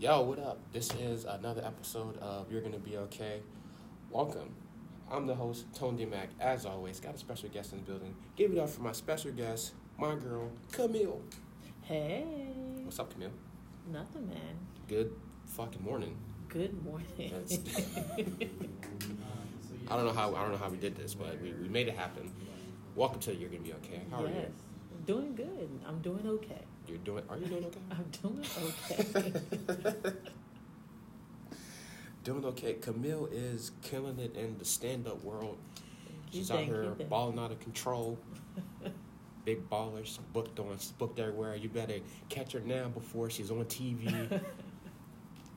Yo, what up? This is another episode of You're Gonna Be Okay. Welcome. I'm the host, Tone D Mack. As always, got a special guest in the building. Give it up for my special guest, my girl, Camille. Hey. What's up, Camille? Nothing, man. Good fucking morning. Good morning. I don't know how I don't know how we did this, but we, we made it happen. Welcome to You're Gonna Be Okay. How are yes. Doing good. I'm doing okay. you? You're doing. Are you doing okay? I'm doing okay. doing okay. Camille is killing it in the stand-up world. You She's out think, here you balling out of control. Big ballers, booked on, booked everywhere. You better catch her now before she's on TV.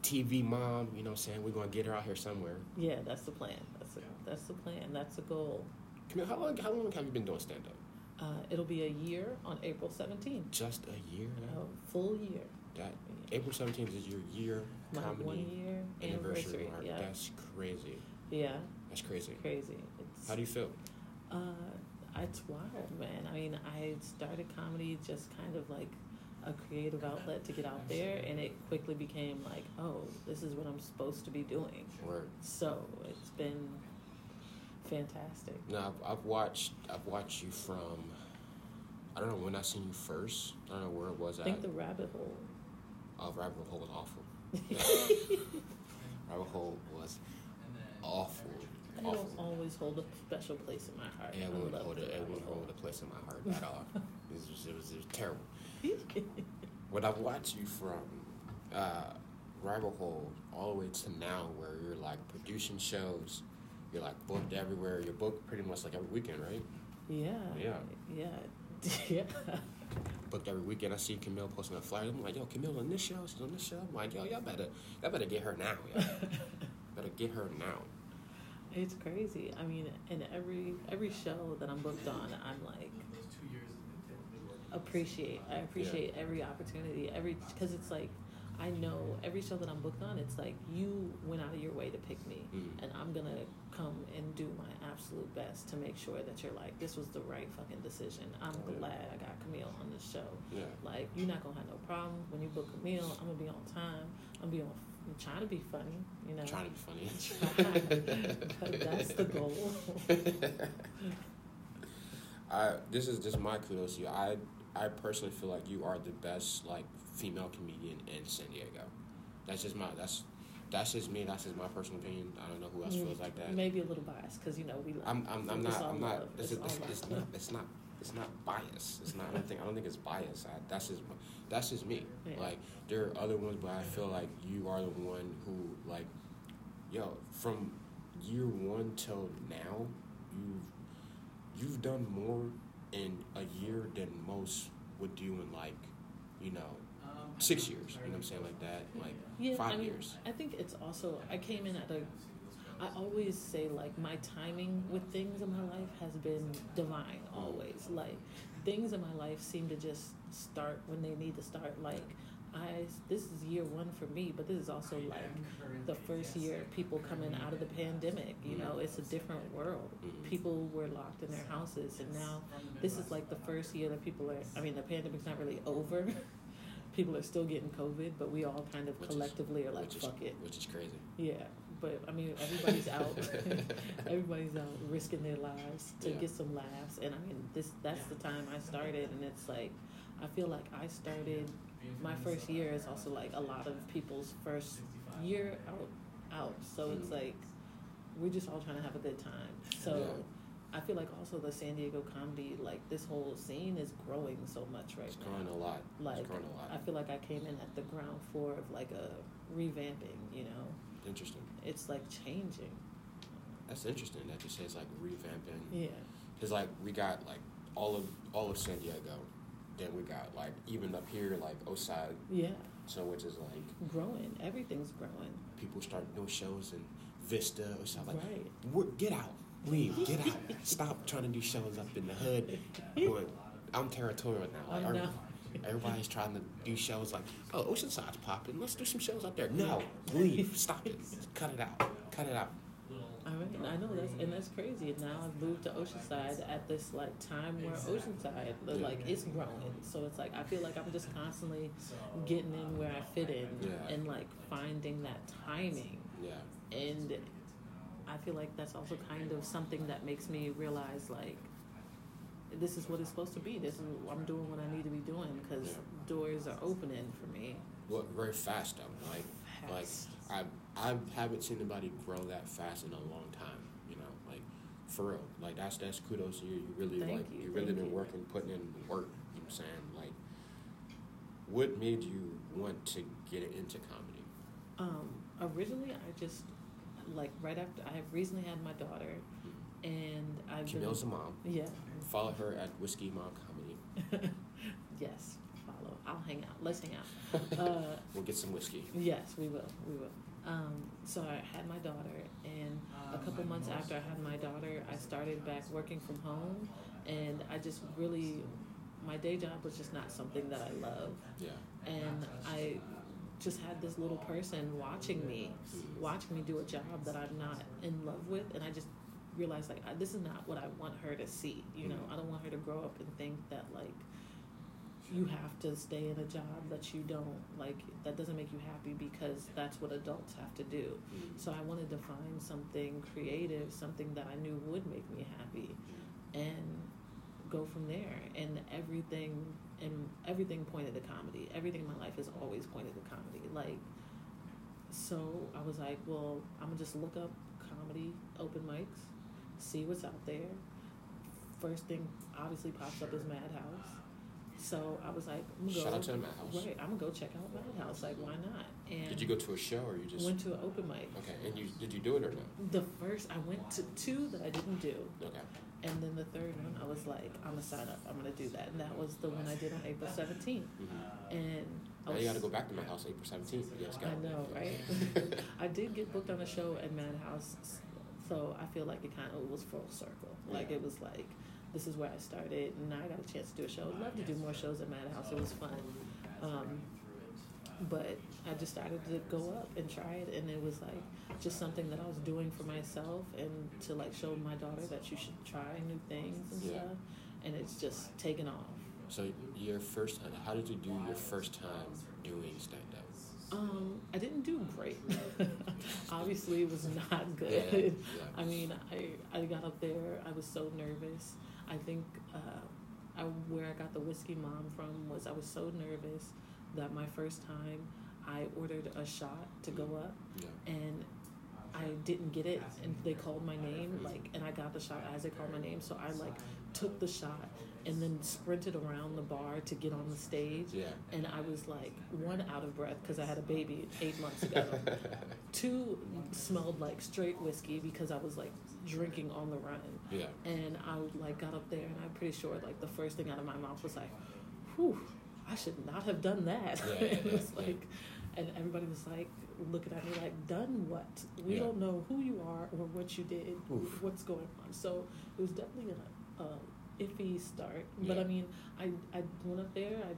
TV mom, you know what I'm saying? We're gonna get her out here somewhere. yeah, that's the plan. That's the, that's the plan. That's the goal. Camille, how long how long have you been doing stand up? Uh, it'll be a year on April 17th. Just a year A full year. That April seventeenth is your year My comedy one year anniversary anniversary. Yeah. That's crazy. Yeah. That's crazy. Crazy. It's, How do you feel? Uh, it's wild, man. I mean, I started comedy just kind of like a creative outlet to get out there, and it quickly became like, oh, this is what I'm supposed to be doing. Word. So it's been fantastic. No, I've, I've watched. I've watched you from. I don't know when I seen you first. I don't know where it was I at. think the rabbit hole. Oh, Rabbit Hole was awful. Rabbit Hole was awful. It Awful. will always hold a special place in my heart. It I wouldn't hold the it. It rabbit wouldn't hole. hold a place in my heart at all. It was, just, it was, it was terrible. When I've watched you from uh, Rabbit Hole all the way to now, where you're like producing shows, you're like booked everywhere. You're booked pretty much like every weekend, right? yeah. Yeah. Yeah. Yeah. booked every weekend. I see Camille posting a flyer. I'm like, yo, Camille on this show. She's on this show. I'm like, yo, y'all better, y'all better get her now. Better get her now. It's crazy. I mean, in every every show that I'm booked on, I'm like appreciate. I appreciate every opportunity, every because it's like I know every show that I'm booked on. It's like you went out of your way to pick me, Mm. and I'm gonna come and do my absolute best to make sure that you're like this was the right fucking decision. I'm yeah. glad I got Camille on this show. Yeah. Like you're not gonna have no problem when you book Camille. I'm gonna be on time. I'm gonna be on. I'm trying to be funny, you know. Trying to be funny. But that's the goal. I this is just my kudos to you. I I personally feel like you are the best like female comedian in San Diego. That's just my that's that's just me. That's just my personal opinion. I don't know who else mm, feels like that. Maybe a little biased because you know we. I'm I'm, I'm not I'm not love. it's, It's it's, it's not it's not it's not bias. It's not I don't think I don't think it's bias. I, that's just that's just me. Yeah. Like there are other ones, but I feel like you are the one who like yo from year one till now you've you've done more in a year than most would do in like you know six years. You know what I'm saying like that like yeah, five I mean, years. I think it's also I came in at a. I always say like my timing with things in my life has been divine always. Like things in my life seem to just start when they need to start. Like I this is year one for me, but this is also like the first year of people coming out of the pandemic. You know, it's a different world. Mhm. People were locked in their houses, and now this is like the first year that people are. I mean, the pandemic's not really over. People are still getting COVID, but we all kind of Which is- collectively are like, which is fuck it. which is crazy. Yeah, but I mean, everybody's out. everybody's out risking their lives to Yeah. get some laughs, and I mean, this that's the time I started, and it's like, I feel like I started. My first year is also like a lot of people's first year out, out. So it's Mhm. like, we're just all trying to have a good time. So. Yeah. I feel like also the San Diego comedy, like this whole scene is growing so much right It's now. It's growing a lot. Like it's growing a lot. I feel like I came in at the ground floor of like a revamping, you know. Interesting. It's like changing. That's interesting that you say it's like revamping. Yeah. Cause like we got like all of all of San Diego, then we got like even up here like Oside, Yeah. so which is like Growing. Everything's growing. people start doing shows in Vista or something. Like, Right. "We're- get out, leave, get out, stop trying to do shows up in the hood. I'm territorial now. Like, I know. Everybody's trying to do shows like, oh, Oceanside's popping. Let's do some shows out there. No, leave, stop it, cut it out, cut it out. I I know that's and that's crazy. And now I've moved to Oceanside at this like time where Oceanside, like it's growing. So it's like I feel like I'm just constantly getting in where I fit in Yeah. and like finding that timing. Yeah. And I feel like that's also kind of something that makes me realize like this is what it's supposed to be. This is I'm doing what I need to be doing because Yeah. doors are opening for me. Well, very fast though. Like, like I I haven't seen anybody grow that fast in a long time. You know, like for real. Like that's that's kudos to you. You really Thank like you, really thank been you. working, putting in work. You know what I'm saying? Like, what made you want to get into comedy? Um, originally, I just like right after I have recently had my daughter, and I've Camille's a been mom. yeah, Follow her at Whiskey Mom Comedy. yes, follow. I'll hang out. Let's hang out. Uh, We'll get some whiskey. yes, we will. We will. Um, so I had my daughter, and a couple months after I had my daughter, I started back working from home, and I just really, my day job was just not something that I love. Yeah. and I just had this little person watching me, watching me do a job that I'm not in love with, and I just realized like I, this is not what I want her to see. You know, I don't want her to grow up and think that like you have to stay in a job that you don't like that doesn't make you happy because that's what adults have to do. Mm. So I wanted to find something creative, something that I knew would make me happy, and go from there. And everything and everything pointed to comedy. Everything in my life has always pointed to comedy. Like, so I was like, well, I'm gonna just look up comedy open mics, see what's out there. First thing obviously pops up is Madhouse. So I was like, I'm gonna Shout go. out to the Madhouse. Right, I'm gonna go check out Madhouse. Like, why not? And Did you go to a show or you just went to an open mic. okay? And you did you do it or no? The first I went to two that I didn't do, Okay. and then the third one I was like, I'm gonna sign up. I'm gonna do that, and that was the one I did on April 17th. Mm-hmm. And I Now was, you got to go back to Madhouse April seventeenth. Yes, go. I know, right? I did get booked on a show at Madhouse, so I feel like it kind of was full circle. Like it was like, this is where I started, and now I got a chance to do a show. I'd love to do more shows at Madhouse. It was fun, um, but I just started to go up and try it, and it was like just something that I was doing for myself, and to like show my daughter that you should try new things and Yeah. stuff, and it's just taken off. So your first time, how did you do your first time doing stand up? Um, I didn't do great. Obviously, it was not good. Yeah, yeah. I mean, I I got up there. I was so nervous. I think uh, I, where I got the whiskey mom from was I was so nervous that my first time I ordered a shot to go up Yeah. and I didn't get it and they called my name like and I got the shot as they called my name so I like took the shot and then sprinted around the bar to get on the stage Yeah. and I was like one out of breath because I had a baby eight months ago. Two smelled like straight whiskey because I was like drinking on the run, yeah. and I like got up there and I'm pretty sure like the first thing out of my mouth was like, "Whew, I should not have done that." Yeah, it was yeah. like, and everybody was like looking at me like, "Done what? We Yeah. don't know who you are or what you did, Oof. what's going on." So it was definitely a, a iffy start, but Yeah. I mean, I I went up there, I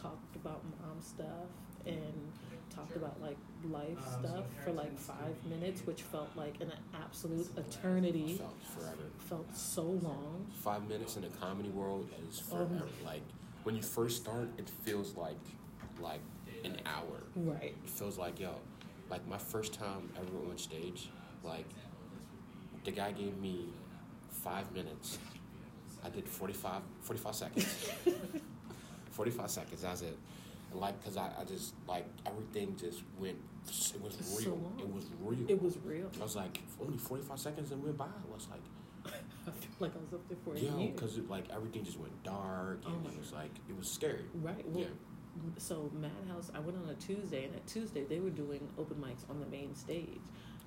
talked about mom stuff and talked about like life stuff for like five minutes, which felt like an absolute eternity. Felt forever. Felt so long. Five minutes in the comedy world is Um, forever. like when you first start, it feels like like an hour. Right. It feels like yo, like my first time ever on stage, like the guy gave me five minutes. I did 45, 45 seconds. 45 seconds, that's it. And like, cause I, I just, like, everything just went, it was So real. long. it was real. It was real. I was like, only 45 seconds and went by. I was like, I feel like I was up there for a yo, year. cause like, everything just went dark oh and Oh it was like, it was scary. Right. Well, Yeah. so Madhouse, I went on a Tuesday, and at Tuesday they were doing open mics on the main stage,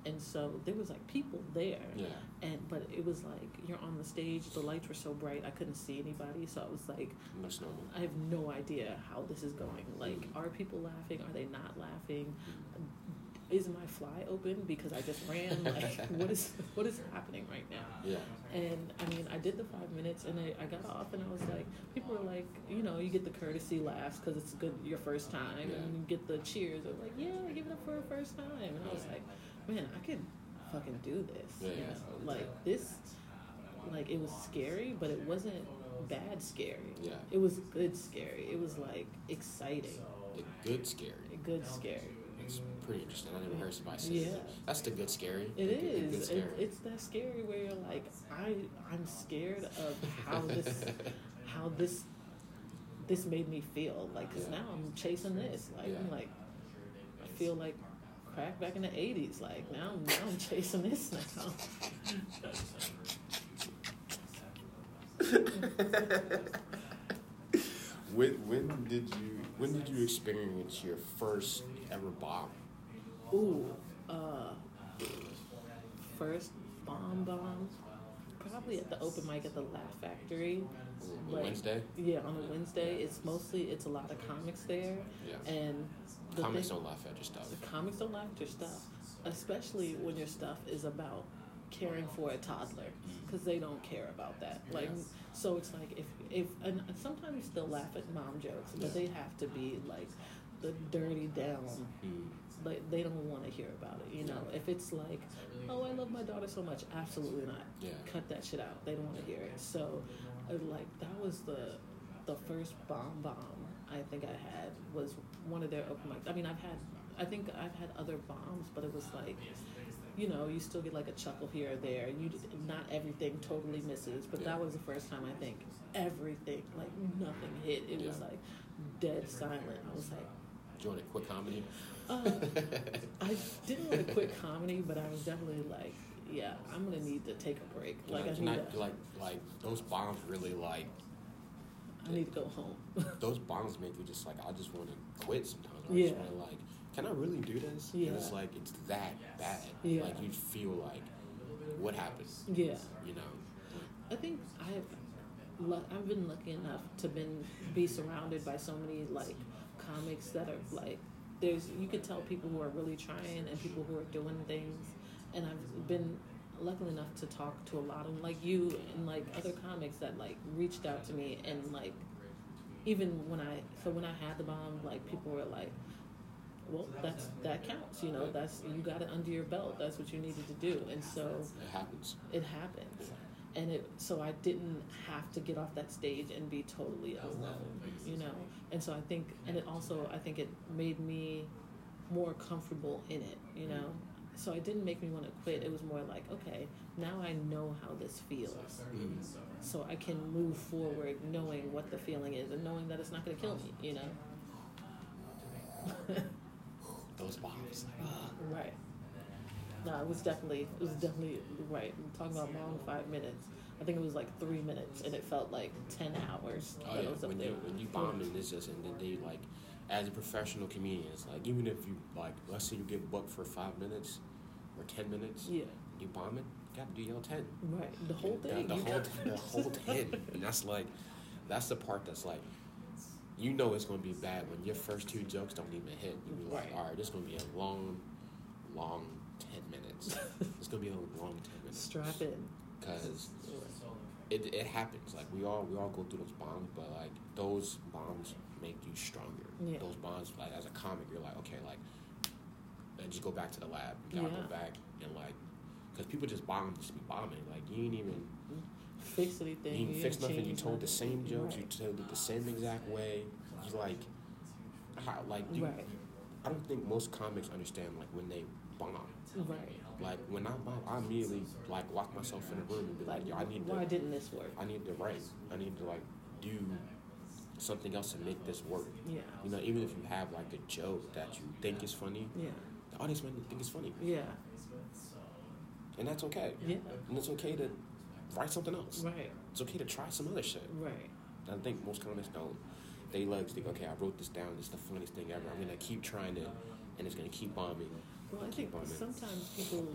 and so there was like people there. Yeah. And but it was like you're on the stage, the lights were so bright I couldn't see anybody, so I was like, That's normal. I have no idea how this is going. Like, mm-hmm. are people laughing? Are they not laughing? Mm-hmm. Is my fly open because I just ran? Like, what is what is happening right now? Yeah. And I mean, I did the five minutes, and I, I got off, and I was like, people were like, you know, you get the courtesy laughs because it's good your first time, Yeah. and you get the cheers. They're like, yeah, I give it up for a first time, and I was like, man, I could fucking do this. Yeah, you yeah. know? Like this, like it was scary, but it wasn't bad scary. Yeah. It was good scary. It was like exciting, A good scary. good scary. It's pretty interesting. I never heard somebody say Yeah. that. That's the good scary. It The the good scary. It, it's that scary where you're like, I, I'm scared of how this, how this, this made me feel. Like, cause Yeah. now I'm chasing this. Like, I'm like, I feel like crack back in the '80s. Like now, now I'm chasing this now. when when did you when did you experience your first ever bomb? Ooh, uh, first bomb bomb, probably at the open mic at the Laugh Factory. Like, Wednesday? Yeah, on a Wednesday. It's mostly it's a lot of comics there, Yeah. and the Comics thing- don't laugh at your stuff. The comics don't laugh at your stuff, especially when your stuff is about caring for a toddler, because they don't care about that. Like, Yeah. so it's like if if and sometimes they'll laugh at mom jokes, but Yeah. they have to be like the dirty down. Mm. Like they don't want to hear about it, you know. If it's like, oh, I love my daughter so much, absolutely not. Yeah. Cut that shit out. They don't want to hear it. So, uh, like that was the the first bomb bomb I think I had was one of their open mics. I mean, I've had I think I've had other bombs, but it was like, you know, you still get like a chuckle here or there. You not everything totally misses, but that was the first time I think everything like nothing hit. It was like dead silent. I was like. Do you want a quick comedy? Uh, I didn't want to quit comedy, but I was definitely like, yeah, I'm gonna need to take a break. Like I Like, need not, to, like like those bombs really like I need to go home. those bombs make you just like I just want to quit sometimes. Or I just Yeah. want to like, can I really do this? Yeah. And it's like it's that bad. Yeah. Like you feel like what happened? yeah, You know? I think I've I've been lucky enough to been be surrounded by so many like comics that are like there's you could tell people who are really trying and people who are doing things, and I've been lucky enough to talk to a lot of them like you and like other comics that like reached out to me and like even when I so when I had the bomb like people were like well that's that counts you know that's you got it under your belt that's what you needed to do. And so It happens. it happens and it so i didn't have to get off that stage and be totally alone you know? And so i think and it also i think it made me more comfortable in it you know? So it didn't make me want to quit. It was more like okay now i know how this feels. Mm. so i can move forward knowing what the feeling is and knowing that it's not going to kill me you know? Those bombs. right no it was definitely it was definitely right I'm talking about long five minutes i think it was like three minutes and it felt like 10 hours Oh yeah, I was up when there. you when you bomb and it's just and then they like as a professional comedian, it's like even if you like let's say you get booked for five minutes or ten minutes, yeah you bomb it, you gotta do your ten. right the whole The- thing The, you whole got- the whole ten. And that's like that's the part that's like you know it's gonna be bad when your first two jokes don't even hit. You be like, all right, this is gonna be a long, long ten minutes. it's gonna be a long ten minutes. strap in Because it, it happens. Like we all we all go through those bombs, but like those bombs make you stronger. Yeah. Those bombs, like as a comic, you're like, okay, like, and just go back to the lab. You gotta Yeah. go back and like, because people just bomb just be bombing. Like you ain't even fix anything you didn't fix didn't nothing. You change told the same jokes. right. You told it the same exact way. You like, how like you. right I don't think most comics understand like when they bomb. Right Like when I bomb, I immediately like lock myself in a room and be like, yo, I need to. why didn't this work I need to write. I need to like do something else to make this work. yeah You know, even if you have like a joke that you think is funny, yeah the audience might think it's funny, yeah and that's okay. yeah And it's okay to write something else. right It's okay to try some other shit. right I think most comics don't. They like think, okay, I wrote this down. It's the funniest thing ever. I'm gonna keep trying it, and it's gonna keep bombing. Well, I think sometimes people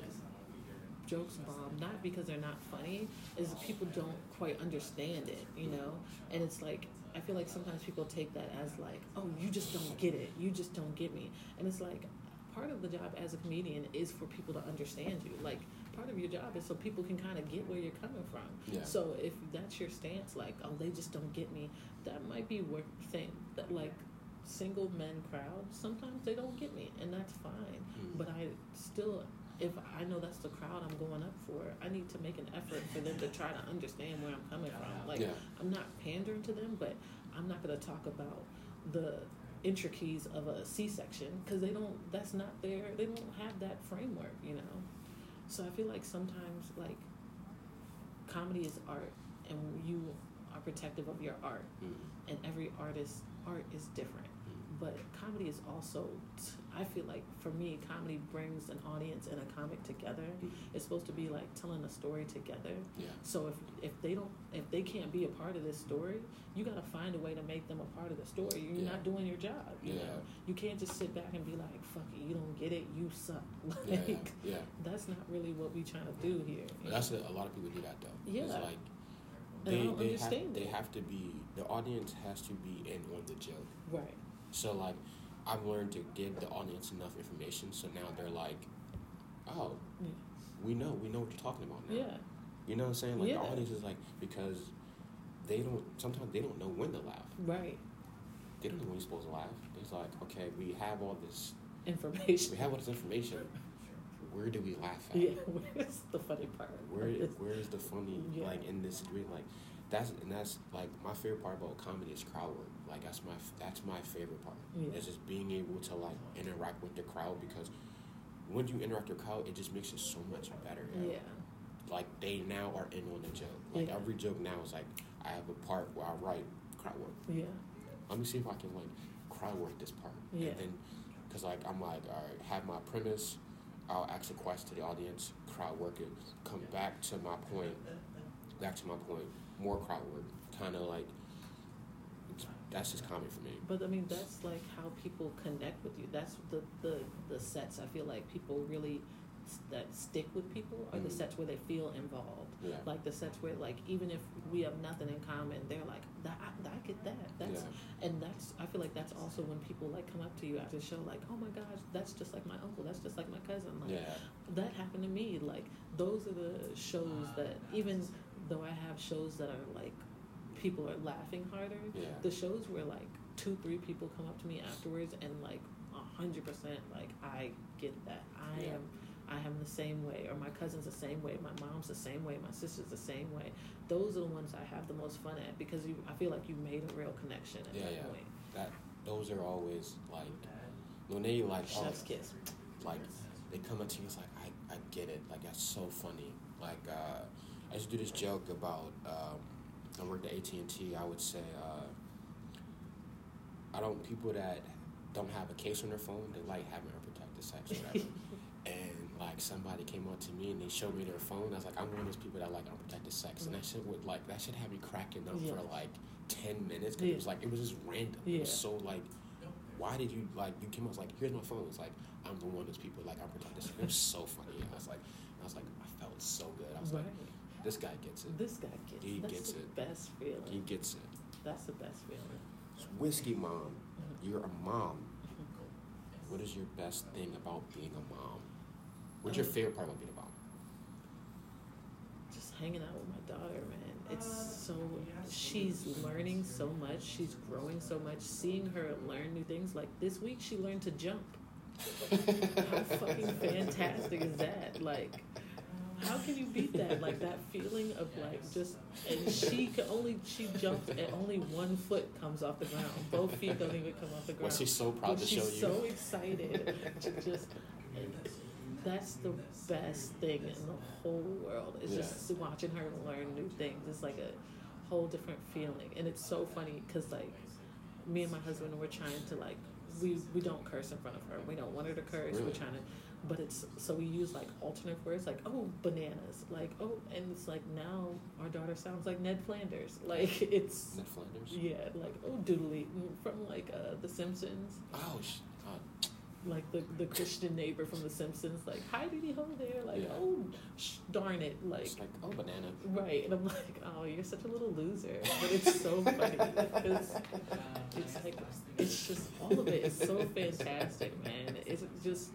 jokes bomb not because they're not funny, is people don't quite understand it, you know. And it's like I feel like sometimes people take that as like, oh, you just don't get it, you just don't get me, and it's like part of the job as a comedian is for people to understand you. Like part of your job is so people can kind of get where you're coming from. Yeah. So if that's your stance, like, oh, they just don't get me, that might be worth saying that like single men crowd sometimes they don't get me and that's fine Mm. but i still if I know that's the crowd I'm going up for, I need to make an effort for them to try to understand where I'm coming from. Like Yeah. I'm not pandering to them, but I'm not going to talk about the intricacies of a C-section because they don't. That's not their. They don't have that framework, you know. So I feel like sometimes like comedy is art, and you are protective of your art, Mm, and every artist's art is different. But comedy is also, I feel like for me, comedy brings an audience and a comic together. Mm. It's supposed to be like telling a story together. Yeah. So if if they don't, if they can't be a part of this story, you gotta find a way to make them a part of the story. You're Yeah. not doing your job. You Yeah. know, you can't just sit back and be like, "Fuck it, you don't get it, you suck." Yeah. Like Yeah. that's not really what we trying to do here. That's a, a lot of people do that though. Yeah. It's like they don't they have, understand they have to be the audience has to be in on the joke. right. So like I've learned to give the audience enough information so now they're like, Oh, Yeah. we know, we know what you're talking about now. Yeah. You know what I'm saying? Like Yeah. the audience is like because they don't sometimes they don't know when to laugh. Right. They don't know when you're supposed to laugh. It's like, okay, we have all this information. we have all this information. Where do we laugh at? Yeah. Where's the funny part? Where where is the funny Yeah. like in this situation? Like that's and that's like my favorite part about comedy is crowd work. Like that's my that's my favorite part. Yeah. Is just being able to like interact with the crowd because when you interact with the crowd, it just makes it so much better. Yeah. Like they now are in on the joke. Like Yeah. every joke now is like I have a part where I write crowd work. Yeah. Let me see if I can like crowd work this part. Yeah. And then, cause like I'm like, all right, have my premise. I'll ask a question to the audience, crowd work it, come back to my point, back to my point, more crowd work, kind of like. That's just comedy for me. But I mean, that's like how people connect with you. That's the the the sets. I feel like people really that stick with people are the Mhm. sets where they feel involved. Yeah. Like the sets where like even if we have nothing in common, they're like that. I, I get that. That's yeah. and that's I feel like that's also when people like come up to you after the show like, oh my gosh, that's just like my uncle. That's just like my cousin. Like Yeah. that happened to me. Like those are the shows that even though I have shows that are like people are laughing harder, Yeah. the shows where like two, three people come up to me afterwards and like a hundred percent like I get that. I Yeah. am I am the same way or my cousin's the same way, my mom's the same way, my sister's the same way. Those are the ones I have the most fun at because you I feel like you made a real connection at Yeah, that yeah. point. That those are always like when they like oh, Chef's kiss. like they come up to you it's like I, I get it like that's so funny like uh, I used to do this joke about um, I worked at AT&T I would say uh, I don't people that don't have a case on their phone they like having unprotected sex whatever. And like somebody came up to me and they showed me their phone I was like I'm one of those people that like unprotected sex. And that shit would like that shit had me cracking up for like 10 minutes because Yeah. it was like it was just random. It was so like why did you like you came I was like here's my phone. It's like I'm the one of those people like I'm protected it was so funny. I was like I was like I felt so good. I was Right. like this guy gets it This guy gets it. He that's gets the it. best feeling. he gets it That's the best feeling. It's whiskey mom Mhm. you're a mom what is your best thing about being a mom what's your Um, favorite part about being a mom just hanging out with my daughter, man. It's so she's learning so much. She's growing so much. Seeing her learn new things. Like this week, she learned to jump. How fucking fantastic is that? Like, how can you beat that? Like that feeling of like just and she can only she jumps and only one foot comes off the ground. Both feet don't even come off the ground. was she so proud But to show you She's so excited to just. That's the best thing in the whole world. It's Yeah. just watching her learn new things. It's like a whole different feeling, and it's so funny because like me and my husband were trying to like we we don't curse in front of her. We don't want her to curse. Really? We're trying to, but it's so we use like alternate words like oh bananas like oh and it's like now our daughter sounds like Ned Flanders. Like it's Ned Flanders? Yeah like oh doodly from like uh The Simpsons. Oh sh- uh, like the the Christian neighbor from The Simpsons, like hi diddy ho there, like Yeah. oh sh- darn it, like it's like oh banana. Right, and I'm like oh you're such a little loser, but it's so funny because it's like it's just all of it is so fantastic, man. It's just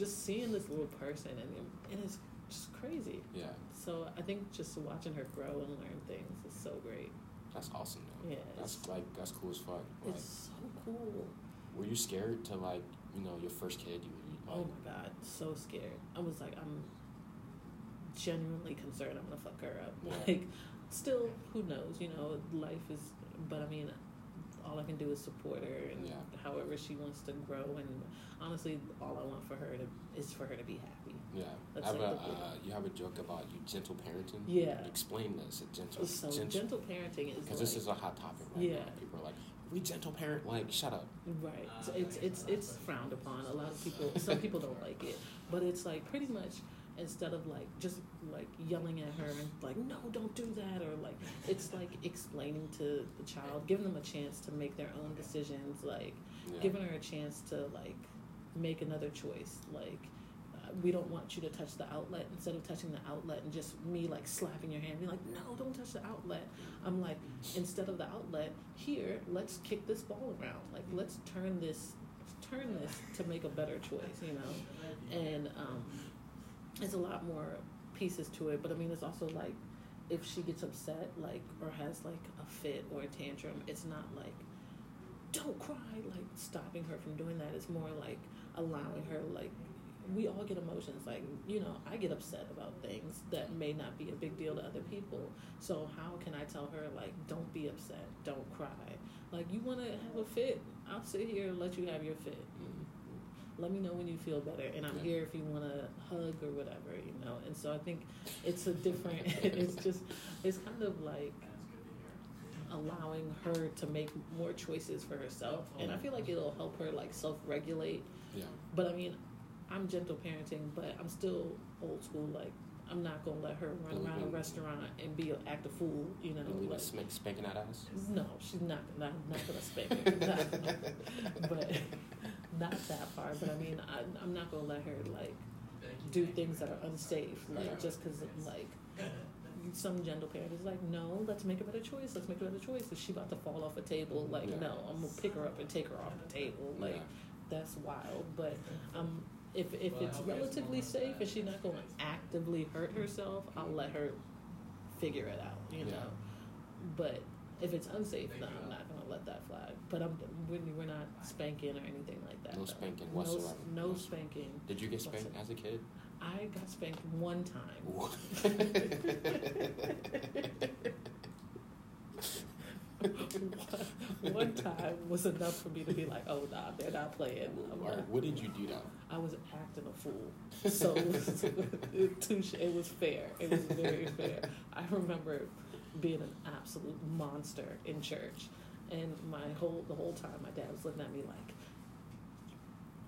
just seeing this little person and and it's just crazy. yeah So I think just watching her grow and learn things is so great. that's awesome though Yeah, that's like that's cool as fuck like, it's so cool. were you scared to like you know your first kid, you would be Oh my god, so scared. I was like, I'm genuinely concerned I'm gonna fuck her up. Yeah. Like, still, who knows? You know, life is. But I mean, all I can do is support her and Yeah. however she wants to grow. And honestly, all I want for her to is for her to be happy. yeah. That's I have like a, uh, you have a joke about you gentle parenting. Yeah. Explain this. A gentle, So gentle, gentle parenting is because like, this is a hot topic right Yeah. now. People are like, we gentle parent. Like, shut up. Right. So it's it's it's frowned upon. A lot of people some people don't like it. But it's like pretty much instead of like just like yelling at her and like, no, don't do that or like it's like explaining to the child, giving them a chance to make their own decisions, like Yeah. giving her a chance to like make another choice. Like uh, we don't want you to touch the outlet instead of touching the outlet and just me like slapping your hand, be like, no, don't touch the outlet. I'm like, instead of the outlet, here, let's kick this ball around. Like, let's turn this, turn this to make a better choice, you know. And um, there's a lot more pieces to it, but I mean, it's also like if she gets upset, like, or has like a fit or a tantrum, it's not like don't cry, like stopping her from doing that. It's more like allowing her, like, we all get emotions. Like, you know, I get upset about things that may not be a big deal to other people. So, how can I tell her, like, don't be upset, don't cry? Like, you want to have a fit? I'll sit here and let you have your fit. Let me know when you feel better, and I'm here if you want to hug or whatever, you know. And so I think it's a different. it's just, it's kind of like allowing her to make more choices for herself, and I feel like it'll help her like self-regulate. Yeah. But I mean, I'm gentle parenting, but I'm still old school. Like I'm not gonna let her run around a restaurant and be act a fool, you know. Like, a spank, spanking that ass. no, she's not not not gonna spank her, but not that far. But I mean, I, I'm not gonna let her like do things that are unsafe, like just because like some gentle parent is like, no, let's make a better choice. Let's make a better choice. Is she about to fall off a table? Like, Yeah. no, I'm gonna pick her up and take her off the table. Like, Yeah. that's wild. But um, if if it's relatively safe and she's not going to actively hurt herself, I'll let her figure it out. You Yeah. know. But if it's unsafe, then I'm not gonna let that fly. But I'm we're, we're not spanking or anything like that. No though. spanking No, whatsoever. no No- spanking. Did you get spanked as a kid? I got spanked one time. One time was enough for me to be like, oh nah, they're not playing. I'm Or not- what did you do though? I was acting a fool, so it was, it was fair. It was very fair. I remember being an absolute monster in church, and my whole the whole time my dad was looking at me like,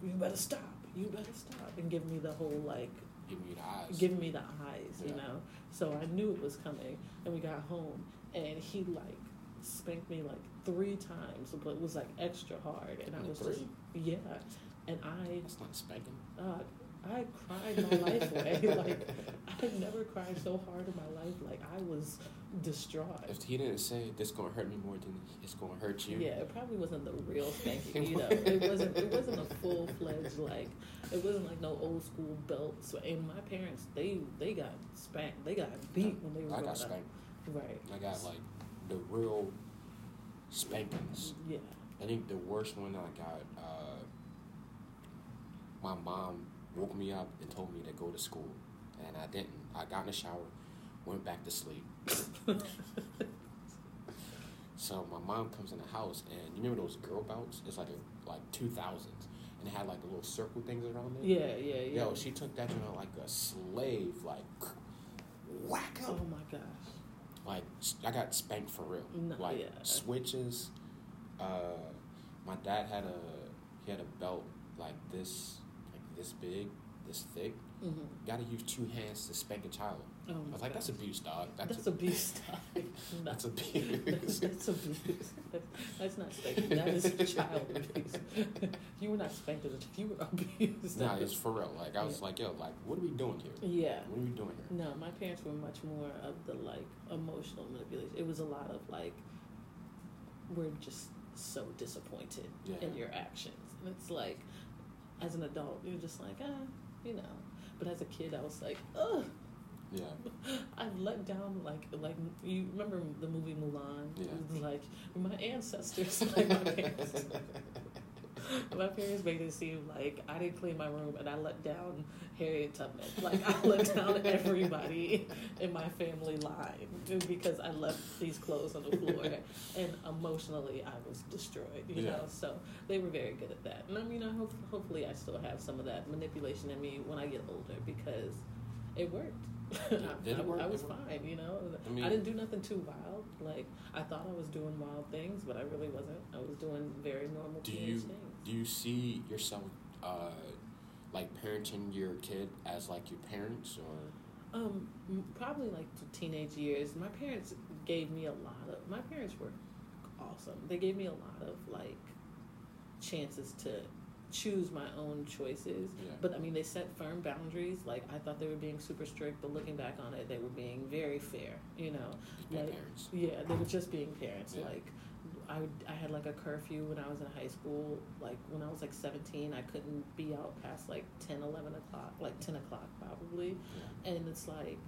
"You better stop! You better stop!" and giving me the whole like Giving you the eyes. giving me the eyes, you know. So I knew it was coming, and we got home, and he like spanked me like three times, but it was like extra hard, and I was just yeah, and I That's not spanking. uh, I cried my life away. Like I had never cried so hard in my life. Like I was distraught. If he didn't say this gonna hurt me more than it's gonna hurt you. Yeah, it probably wasn't the real spanking. You know, it wasn't. It wasn't a full fledged like. It wasn't like no old school belts. And my parents, they they got spanked. They got beat when they were I got spanked. Right. I got like the real spankings. Yeah. I think the worst one I got, uh, my mom woke me up and told me to go to school, and I didn't. I got in the shower, went back to sleep. so my mom comes in the house, and you remember those girl belts? It's like a, like two thousands, and it had like the little circle things around it. Yeah. Yeah. Yeah. Yo, she took that to her like a slave, like whack Oh my gosh. Like I got spanked for real. No, like yeah. switches. Uh, my dad had a he had a belt like this, this big, this thick. Mm-hmm. Got to use two hands to spank a child. Oh I was like, that's abuse, dog. That's, That's, a- abuse. Dog. No. that's That's, abuse. that's abuse. That's, that's not spanking. That is child abuse. you were not spanked as a you were abused. nah, it's for real. Like I was Yeah. like, yo, like what are we doing here? yeah. What are we doing here? No, my parents were much more of the like emotional manipulation. It was a lot of like, we're just so disappointed Yeah. in your actions, and it's like, as an adult, you're just like, ah, you know. But as a kid, I was like, ugh, Yeah, I've let down like like you remember the movie Mulan? Yeah. It was like my ancestors, like my parents. my parents made it seem like I didn't clean my room and I let down Harriet Tubman. Like I let down everybody in my family line because I left these clothes on the floor and emotionally I was destroyed. You Yeah. know, so they were very good at that. And I mean, I hope hopefully I still have some of that manipulation in me when I get older because it worked. I, Did it work? I was fine, you know. I mean- I didn't do nothing too wild. Like I thought I was doing wild things, but I really wasn't. I was doing very normal Do you things. do you see yourself uh, like parenting your kid as like your parents or Um, probably like the teenage years. My parents gave me a lot of. My parents were awesome. They gave me a lot of like chances to choose my own choices. yeah But I mean, they set firm boundaries. Like I thought they were being super strict, but looking back on it, they were being very fair. You know, like- parents? Yeah, they were just being parents. Yeah. Like, I, would- I had like a curfew when I was in high school. Like, when I was like 17, I couldn't be out past like 10, 11 o'clock, like 10 o'clock probably. Yeah. And it's like,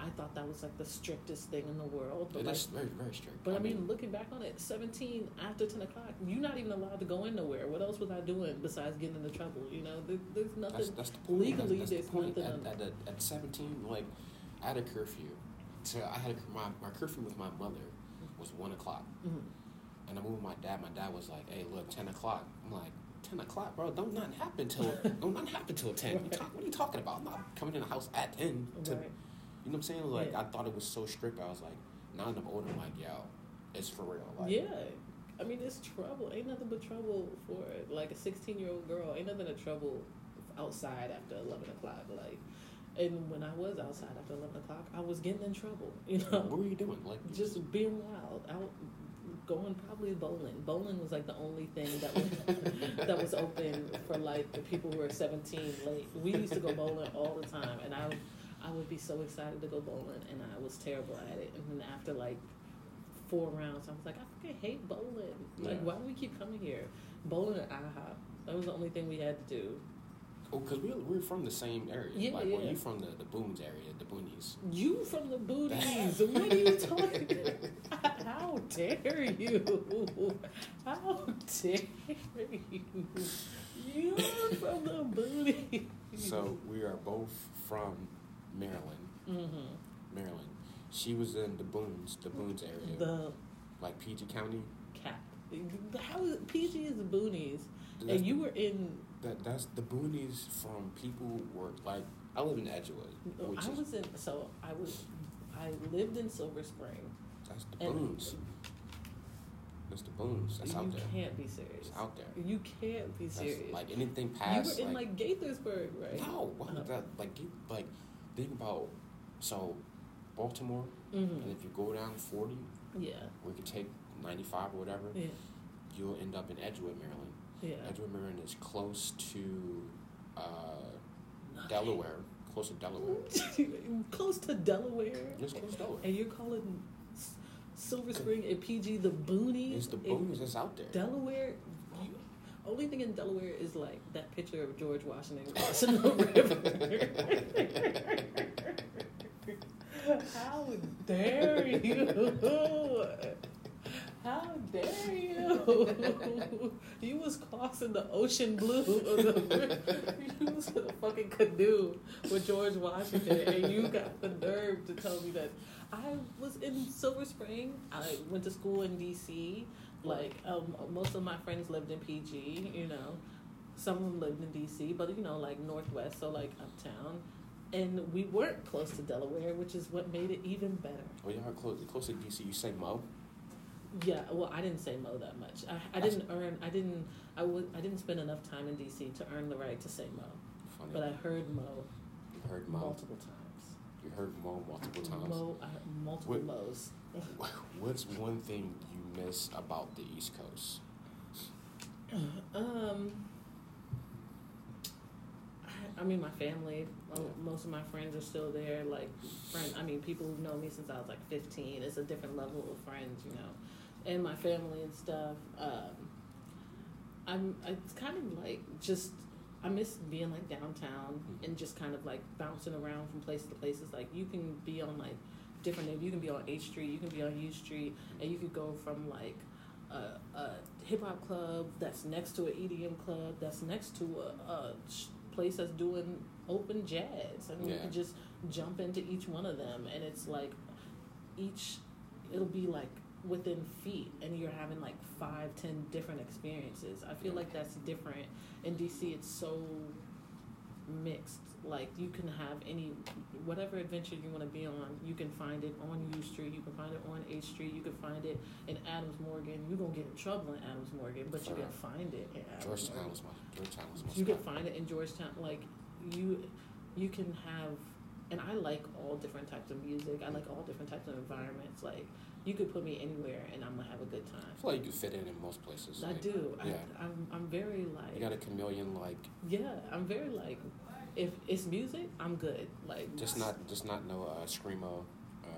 I thought that was like the strictest thing in the world. But It like, is very very strict. but I mean, looking back on it, 17 after 10 o'clock, you're not even allowed to go in nowhere. What else was I doing besides getting into trouble? You know, there, there's nothing. that's that's the point. legally, that's, that's the point. nothing At, at, at, at seventeen, like I had a curfew. So I had a, my my curfew with my mother was one o'clock, Mhm. and I moved with my dad. My dad was like, "Hey, look, ten o'clock." I'm like. 10 o'clock, bro. Don't nothing happen till don't nothing happen till 10. You Right. talk, what are you talking about? I'm not coming in the house at 10 to Right. You know what I'm saying? Like Yeah. I thought it was so strict. I was like, now that I'm older, I'm like, yo, it's for real. Like, yeah. I mean, it's trouble. Ain't nothing but trouble for like a 16 year old girl. Ain't nothing but trouble outside after 11 o'clock. Like, and when I was outside after 11 o'clock, I was getting in trouble. You know, What were you doing? Like, just being wild out. Going probably bowling. Bowling was like the only thing that was that was open for like the people who were seventeen. Late. We used to go bowling all the time, and I I would be so excited to go bowling, and I was terrible at it. And then after like four rounds, I was like, I fucking hate bowling. Like, Yeah. why do we keep coming here? Bowling at IHOP. That was the only thing we had to do. oh, because we we're from the same area. Yeah, like, well, yeah. you from the the Boons area, the Boonies. You from the booties? what are you talking? How dare you? How dare you? You're from the booties. So we are both from Maryland. hmm Maryland. She was in the Boons, the Boons area, the like PG County. cap. How is PG is the boonies, That's and you were in. that that's the Boonies from people were like I live in Edgewood, which I is was in. So I was. I lived in Silver Spring. that's the Boons. That's the Boons. That's out there. You can't be serious. It's out there. You can't be That's serious. like anything past. you were in like, Gaithersburg, right? No, what Uh-huh. that like you like think about so Baltimore hmm and if you go down forty Yeah. we could take ninety five or whatever, Yeah. you'll end up in Edgewood, Maryland. Yeah. Edgewood, Maryland is close to uh, Delaware. Close to Delaware. Close to Delaware. It's close to Delaware. And you're calling Silver Spring and PG the boonies? It's the boonies that's out there. Delaware. Only thing in Delaware is like that picture of George Washington crossing the river. How dare you? How dare you? You was crossing the ocean blue. you was in a fucking canoe with George Washington, and you got the nerve to tell me that I was in Silver Spring. I went to school in D.C. Like um, most of my friends lived in PG. You know, some of them lived in D.C., but you know, like Northwest, so like uptown. And we weren't close to Delaware, which is what made it even better. Oh, y'all are close, close to DC. You say Mo? Yeah, well, I didn't say Mo that much. I, I didn't earn. I didn't. I would. I didn't spend enough time in DC to earn the right to say Mo. Funny. But I heard Mo you heard Mo. multiple times. You heard Mo multiple times. Mo, I heard multiple Mo's. What's one thing you miss about the East Coast? Um, I, I mean, my family. Most of my friends are still there. Like, friend. I mean, people who've known me since I was like fifteen. It's a different level of friends, you know, and my family and stuff. Um, I'm. It's kind of like just. I miss being like downtown and just kind of like bouncing around from place to places. Like you can be on like different. You can be on H Street. You can be on U Street, and you could go from like a, a hip hop club that's next to an EDM club that's next to a, a place that's doing open jazz, and you Yeah. can just jump into each one of them, and it's like each it'll be like within feet and you're having like five ten different experiences i feel like that's different in dc it's so mixed like you can have any whatever adventure you want to be on you can find it on u street you can find it on h street you can find it in adams morgan you're gonna get in trouble in adams morgan but you can find it in adams Georgetown morgan. was my Georgetown was my you can find it in georgetown like you you can have and i like all different types of music i like all different types of environments like you could put me anywhere and i'm gonna have a good time I feel like you fit in in most places. I like, do. Yeah. I, I'm, I'm very like. You got a chameleon, like yeah, I'm very like. If it's music, I'm good. Like just not just not no uh, screamo, uh,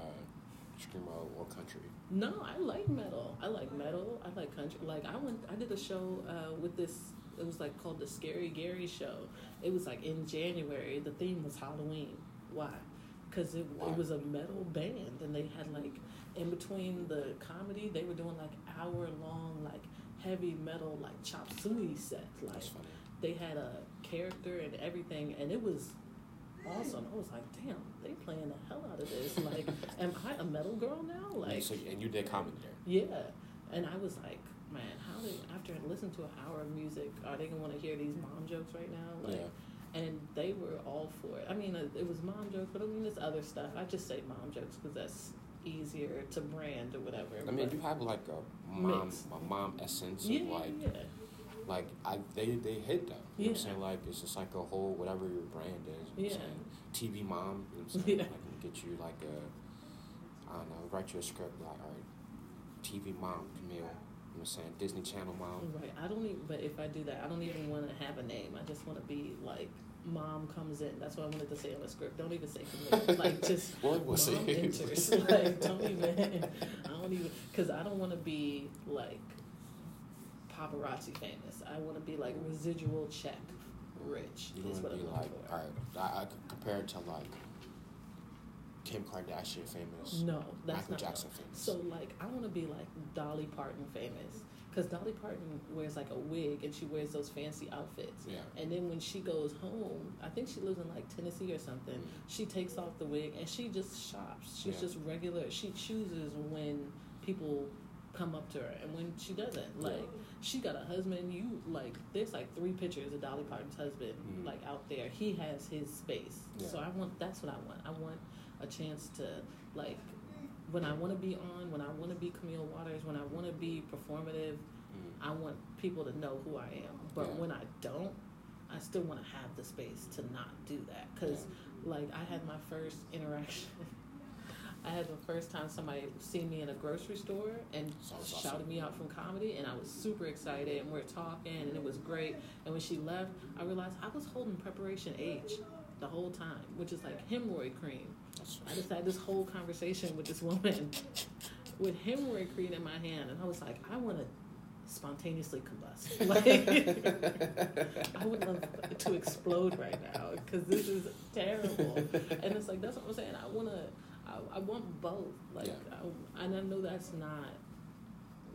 screamo or country. No, I like metal. I like metal. I like country. Like I went. I did a show uh, with this. It was like called the Scary Gary Show. It was like in January. The theme was Halloween. Why? Because it, Why? it was a metal band, and they had like in between the comedy, they were doing like hour long like heavy metal like chop suey sets. Like That's funny. they had a character and everything, and it was awesome. I was like, damn, they playing the hell out of this. Like, am I a metal girl now? And Like, so, and you did comedy there. yeah. And I was like, man, how they after I listened to an hour of music, are they gonna want to hear these mom jokes right now? Like, yeah. and they were all for it. I mean, uh, it was mom jokes, but I mean, there's other stuff. I just say mom jokes because that's easier to brand or whatever. I mean, you have like a mom, Mix. a mom essence yeah, of like, yeah, like I they they hit though. You know what I'm saying? Like it's just like a whole whatever your brand is. You know what I'm Yeah. saying? TV mom. You know what I'm saying? Yeah. Like get you like a, I don't know, write you a script like all right, TV mom, Camille. You know what I'm saying? Disney Channel mom. Right. I don't even. But if I do that, I don't even want to have a name. I just want to be like, mom comes in. That's what I wanted to say on the script. Don't even say Camille. like just was mom enters. like don't even. I don't even because I don't want to be like paparazzi famous. I want to be like residual check rich. You is what I'm like, looking for. all right, I, I compare it to like Kim Kardashian famous, No, that's Michael not. Jackson famous. So like, I want to be like Dolly Parton famous. Because Dolly Parton wears like a wig and she wears those fancy outfits. yeah, And then when she goes home, I think she lives in like Tennessee or something. Mm. She takes off the wig and she just shops. She's Yeah. just regular. She chooses when people come up to her and when she doesn't. Like she got a husband. You like there's like three pictures of Dolly Parton's husband Mm. like out there. He has his space. Yeah. So I want that's what I want. I want a chance to like when I want to be on, when I want to be Camille Waters, when I want to be performative, Mm. I want people to know who I am. But Yeah. when I don't, I still want to have the space to not do that. Because, like, I had my first interaction. I had the first time somebody seen me in a grocery store and shouted awesome. me out from comedy, and I was super excited, and we are talking, and it was great. And when she left, I realized I was holding preparation H the whole time, which is like hemorrhoid cream. I just had this whole conversation with this woman with hemorrhoid cream in my hand, and I was like, I want to spontaneously combust. Like, I would love to explode right now because this is terrible. And it's like that's what I'm saying. I want to, I, I want both. Like, Yeah. I, and I know that's not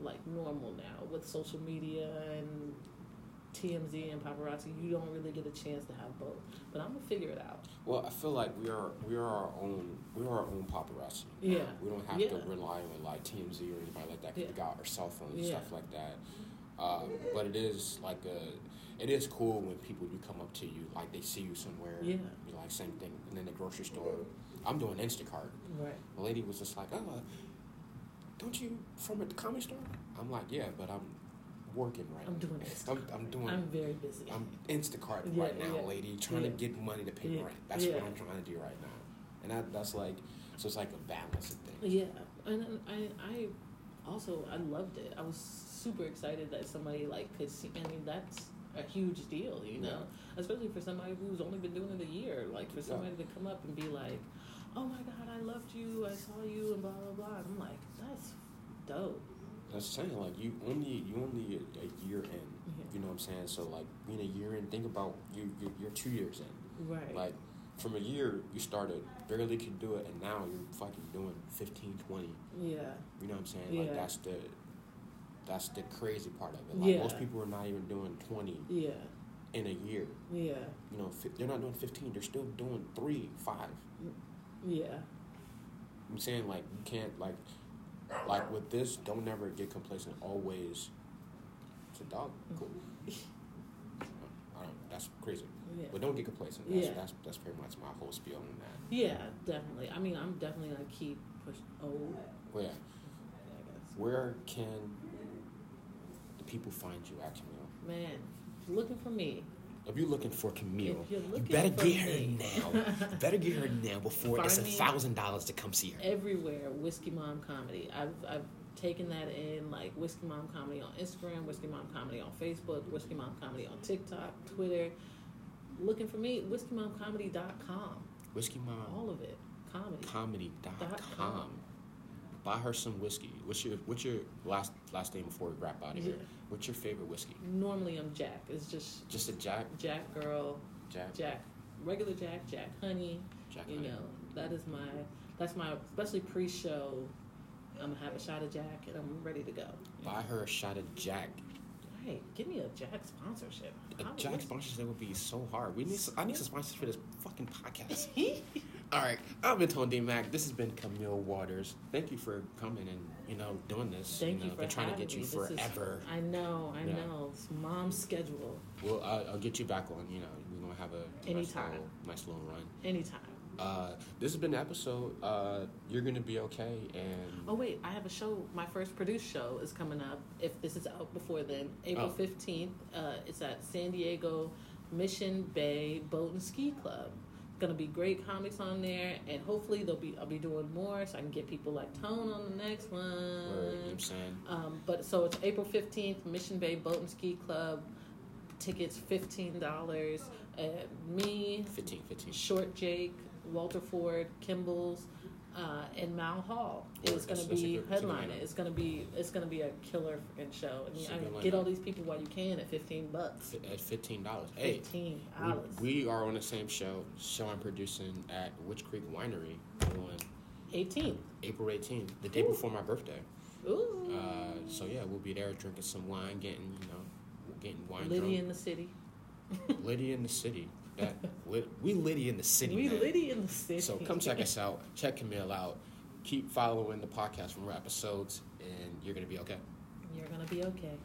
like normal now with social media and TMZ and paparazzi. You don't really get a chance to have both. But I'm gonna figure it out. well, I feel like we are we are our own we are our own paparazzi. Yeah. We don't have Yeah. to rely on like TMZ or anybody like that. 'cause Yeah. We got our cell phones and Yeah. stuff like that. Uh, but it is like a, it is cool when people do come up to you, like they see you somewhere. Yeah. You're like same thing, and then the grocery store. I'm doing Instacart. Right. The lady was just like, "Oh, uh, don't you from the comedy store?" I'm like, "Yeah, but I'm working right. I'm now. doing. I'm, I'm doing. I'm very busy. I'm Instacart Yeah, right now, yeah. lady, trying Yeah. to get money to pay rent. That's what I'm trying to do right now, and that, that's like, so it's like a balance of things. Yeah, and I I also I loved it. I was super excited that somebody like could see. I mean, that's a huge deal, you know, especially for somebody who's only been doing it a year. Like for somebody to come up and be like, "Oh my God, I loved you. I saw you," and blah blah blah. And I'm like, that's dope. That's saying like you only you only a, a year in. Yeah. You know what I'm saying? So like being a year in, think about you you you're two years in. Right. Like from a year you started barely could do it, and now you're fucking doing 15, 20. yeah. You know what I'm saying? Like Yeah. that's the that's the crazy part of it. Like Yeah. most people are not even doing twenty Yeah. in a year. Yeah. You know, fi- they're not doing fifteen. They're still doing three, five. Mm, yeah. I'm saying like you can't like Oh, like with this. Don't never get complacent. Always. It's a dog. Cool. I don't, that's crazy. Yeah. But don't get complacent. That's, Yeah. that's that's pretty much my whole spiel on that. Yeah, definitely. I mean, I'm definitely gonna keep pushing. Oh, Well, yeah. Where can the people find you, actually? Man, looking for me. If you're looking for Camille, you're you looking better get her me. now. You better get her now before it's a thousand dollars to come see her. Everywhere, Whiskey Mom Comedy. I've I've taken that in like Whiskey Mom Comedy on Instagram, Whiskey Mom Comedy on Facebook, Whiskey Mom Comedy on TikTok, Twitter. Looking for me, whiskeymomcomedy.com. Whiskey Mom All of it. Comedy. Comedy.com. Dot com. Buy her some whiskey. What's your what's your last last name before we wrap out of here? Yeah. What's your favorite whiskey? Normally I'm Jack. It's just Just a Jack, Jack girl, Jack, Jack, regular Jack, Jack honey. Jack. You honey. know, that is my that's my especially pre-show. I'm gonna have a shot of Jack and I'm ready to go. Buy her a shot of Jack. Hey, give me a Jack sponsorship. A How- Jack sponsorship would be so hard. We need I need some sponsors for this fucking podcast. All right, I've been Tone D Mack. This has been Camille Waters. Thank you for coming and you know doing this. Thank you you know, for been trying to get you me. This is- forever. I know, I Yeah. know. It's mom's schedule. Well, I'll, I'll get you back on. You know, we're gonna have a nice Anytime. little, nice little run. Anytime. Uh, this has been the episode. Uh, you're gonna be okay, and Oh wait, I have a show. My first produced show is coming up. If this is out before then, April Oh. fifteenth. Uh, it's at San Diego Mission Bay Boat and Ski Club. Gonna be great comics on there, and hopefully they'll be I'll be doing more, so I can get people like Tone on the next one. where, you know what I'm saying, Um, but so it's April fifteenth, Mission Bay Boat and Ski Club. Tickets fifteen dollars. Uh, me, 15, 15. Short Jake, Walter Ford, Kimball's, uh, and Mal Hall is going to be good- that's a good headlining. It's going to be it's going to be a killer freaking show. I mean, I good get all these people while you can at fifteen bucks. Fi- At fifteen dollars. Hey, Fifteen we, dollars. we are on the same show. Show I'm producing at Witch Creek Winery on Eighteen. April 18th, the day Ooh. before my birthday. Ooh. Uh, so yeah, we'll be there drinking some wine, getting you know, getting wine Liddy drunk. in the city. Liddy in the city. Lit, we Liddy in the city. we man. Liddy in the city. So come check us out. Check Camille out. Keep following the podcast for more episodes, and you're gonna be okay. You're gonna be okay.